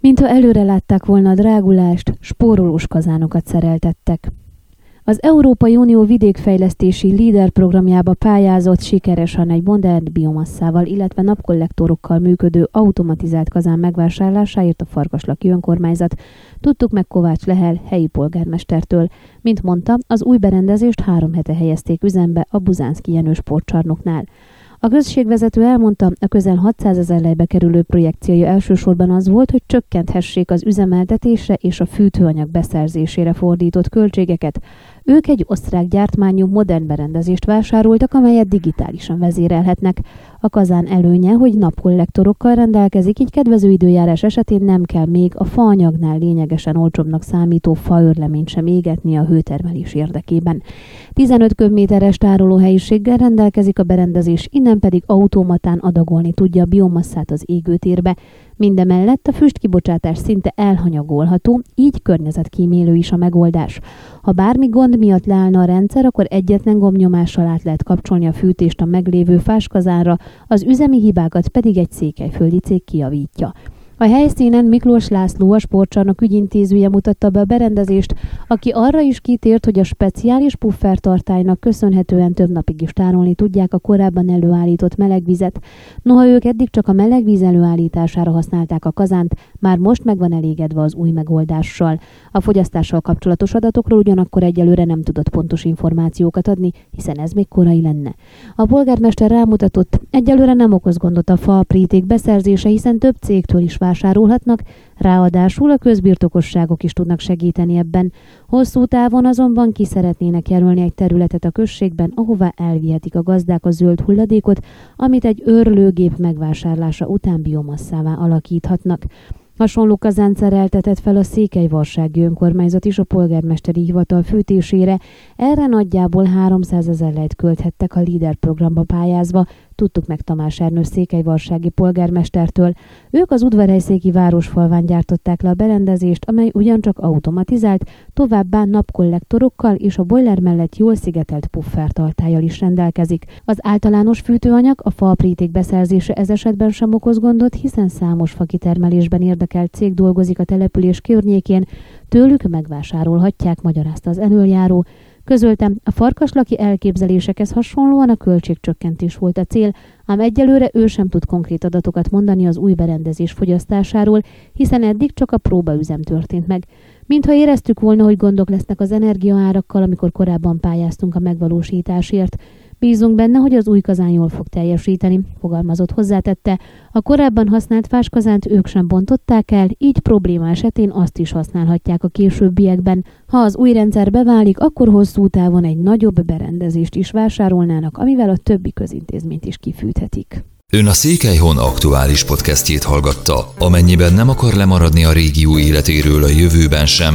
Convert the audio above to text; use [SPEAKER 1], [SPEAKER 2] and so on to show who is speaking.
[SPEAKER 1] Mintha előre látták volna a drágulást, spórolós kazánokat szereltettek. Az Európai Unió vidékfejlesztési LEADER programjába pályázott sikeresen egy modern biomasszával, illetve napkollektorokkal működő automatizált kazán megvásárlásáért a Farkaslaki önkormányzat. Tudtuk meg Kovács Lehel helyi polgármestertől. Mint mondta, az új berendezést három hete helyezték üzembe a Buzánszki Jenő sportcsarnoknál. A községvezető elmondta, a közel 600 ezer lejbe kerülő projekciója elsősorban az volt, hogy csökkenthessék az üzemeltetésre és a fűtőanyag beszerzésére fordított költségeket. Ők egy osztrák gyártmányú modern berendezést vásároltak, amelyet digitálisan vezérelhetnek. A kazán előnye, hogy napkollektorokkal rendelkezik, így kedvező időjárás esetén nem kell még a faanyagnál lényegesen olcsóbbnak számító faörleményt sem égetni a hőtermelés érdekében. 15 köbméteres tárolóhelyiséggel rendelkezik a berendezés, innen pedig automatán adagolni tudja a biomasszát az égőtérbe. Mindemellett a füstkibocsátás szinte elhanyagolható, így környezetkímélő is a megoldás. Ha bármi gond miatt leállna a rendszer, akkor egyetlen gombnyomással át lehet kapcsolni a fűtést a meglévő fáskazánra, az üzemi hibákat pedig egy székelyföldi cég kiavítja. A helyszínen Miklós László, a sportcsarnok ügyintézője mutatta be a berendezést, aki arra is kitért, hogy a speciális puffertartálynak köszönhetően több napig is tárolni tudják a korábban előállított melegvizet. Noha ők eddig csak a melegvíz előállítására használták a kazánt, már most meg van elégedve az új megoldással. A fogyasztással kapcsolatos adatokról ugyanakkor egyelőre nem tudott pontos információkat adni, hiszen ez még korai lenne. A polgármester rámutatott, egyelőre nem okoz gondot a fa beszerzése, hiszen több cégtől is vásárolhatnak, ráadásul a közbirtokosságok is tudnak segíteni ebben. Hosszú távon azonban ki szeretnének jelölni egy területet a községben, ahová elvihetik a gazdák a zöld hulladékot, amit egy őrlőgép megvásárlása után biomasszává alakíthatnak. Hasonló kazán szereltetett fel a Székelyvarsági önkormányzat is a polgármesteri hivatal fűtésére. Erre nagyjából 300 ezer lejt költhettek a LEADER programba pályázva, tudtuk meg Tamás Ernő székelyvarsági polgármestertől. Ők az udvarhelyszéki városfalván gyártották le a berendezést, amely ugyancsak automatizált, továbbá napkollektorokkal és a boiler mellett jól szigetelt puffertartályjal is rendelkezik. Az általános fűtőanyag, a falpríték beszerzése ez esetben sem okoz gondot, hiszen számos fakitermelésben érdekelt cég dolgozik a település környékén, tőlük megvásárolhatják, magyarázta az előjáró. Közöltem, a farkaslaki elképzelésekhez hasonlóan a költségcsökkentés volt a cél, ám egyelőre ő sem tud konkrét adatokat mondani az új berendezés fogyasztásáról, hiszen eddig csak a próbaüzem történt meg. Mintha éreztük volna, hogy gondok lesznek az energiaárakkal, amikor korábban pályáztunk a megvalósításért. Bízunk benne, hogy az új kazán jól fog teljesíteni, fogalmazott hozzátette. A korábban használt fáskazánt ők sem bontották el, így probléma esetén azt is használhatják a későbbiekben. Ha az új rendszer beválik, akkor hosszú távon egy nagyobb berendezést is vásárolnának, amivel a többi közintézményt is kifűthetik.
[SPEAKER 2] Ön a Székelyhon aktuális podcastjét hallgatta. Amennyiben nem akar lemaradni a régió életéről a jövőben sem,